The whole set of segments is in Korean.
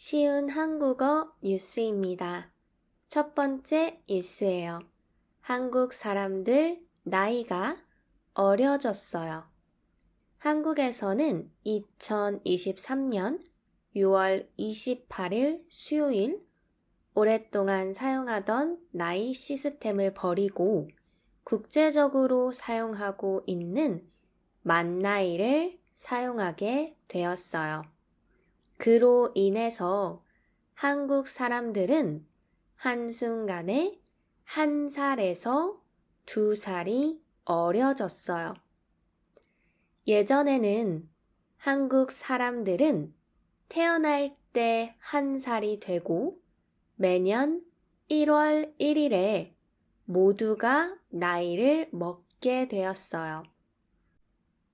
쉬운 한국어 뉴스입니다. 첫 번째 뉴스예요. 한국 사람들 나이가 어려졌어요. 한국에서는 2023년 6월 28일 수요일 오랫동안 사용하던 나이 시스템을 버리고 국제적으로 사용하고 있는 만 나이를 사용하게 되었어요. 그로 인해서 한국 사람들은 한순간에 한 살에서 두 살이 어려졌어요. 예전에는 한국 사람들은 태어날 때 한 살이 되고 매년 1월 1일에 모두가 나이를 먹게 되었어요.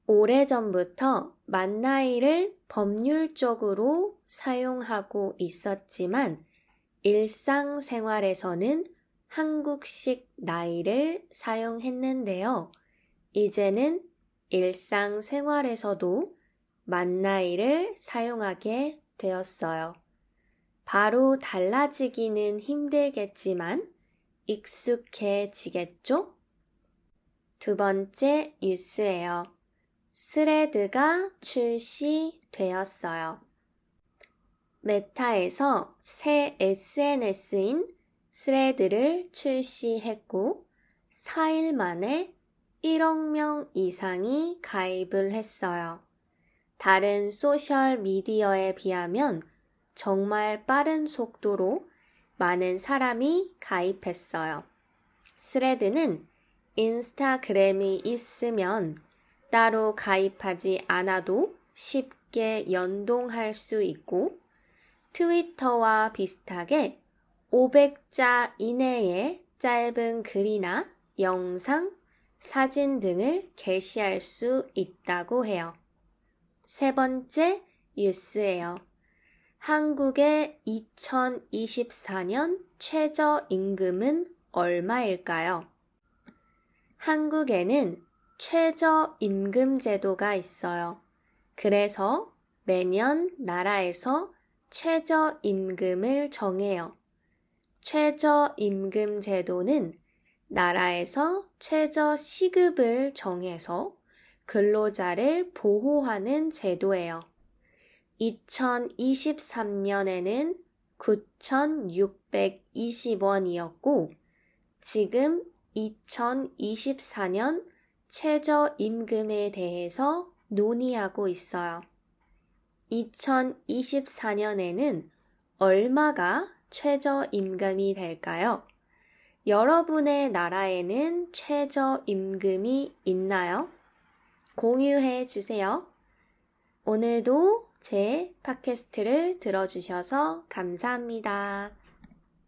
오래전부터 만 나이를 법률적으로 사용하고 있었지만 일상생활에서는 한국식 나이를 사용했는데요. 이제는 일상생활에서도 만 나이를 사용하게 되었어요. 바로 달라지기는 힘들겠지만 익숙해지겠죠? 두 번째 뉴스예요. 스레드가 출시되었어요. 메타에서 새 SNS인 스레드를 출시했고 4일 만에 1억 명 이상이 가입을 했어요. 다른 소셜 미디어에 비하면 정말 빠른 속도로 많은 사람이 가입했어요. 스레드는 인스타그램이 있으면 따로 가입하지 않아도 쉽게 연동할 수 있고 트위터와 비슷하게 500자 이내의 짧은 글이나 영상, 사진 등을 게시할 수 있다고 해요. 세 번째 뉴스예요. 한국의 2024년 최저임금은 얼마일까요? 한국에는 최저임금 제도가 있어요. 그래서 매년 나라에서 최저임금을 정해요. 최저임금 제도는 나라에서 최저시급을 정해서 근로자를 보호하는 제도예요. 2023년에는 9,620원이었고, 지금 2024년 최저임금에 대해서 논의하고 있어요. 2024년에는 얼마가 최저임금이 될까요? 여러분의 나라에는 최저임금이 있나요? 공유해 주세요. 오늘도 제 팟캐스트를 들어주셔서 감사합니다.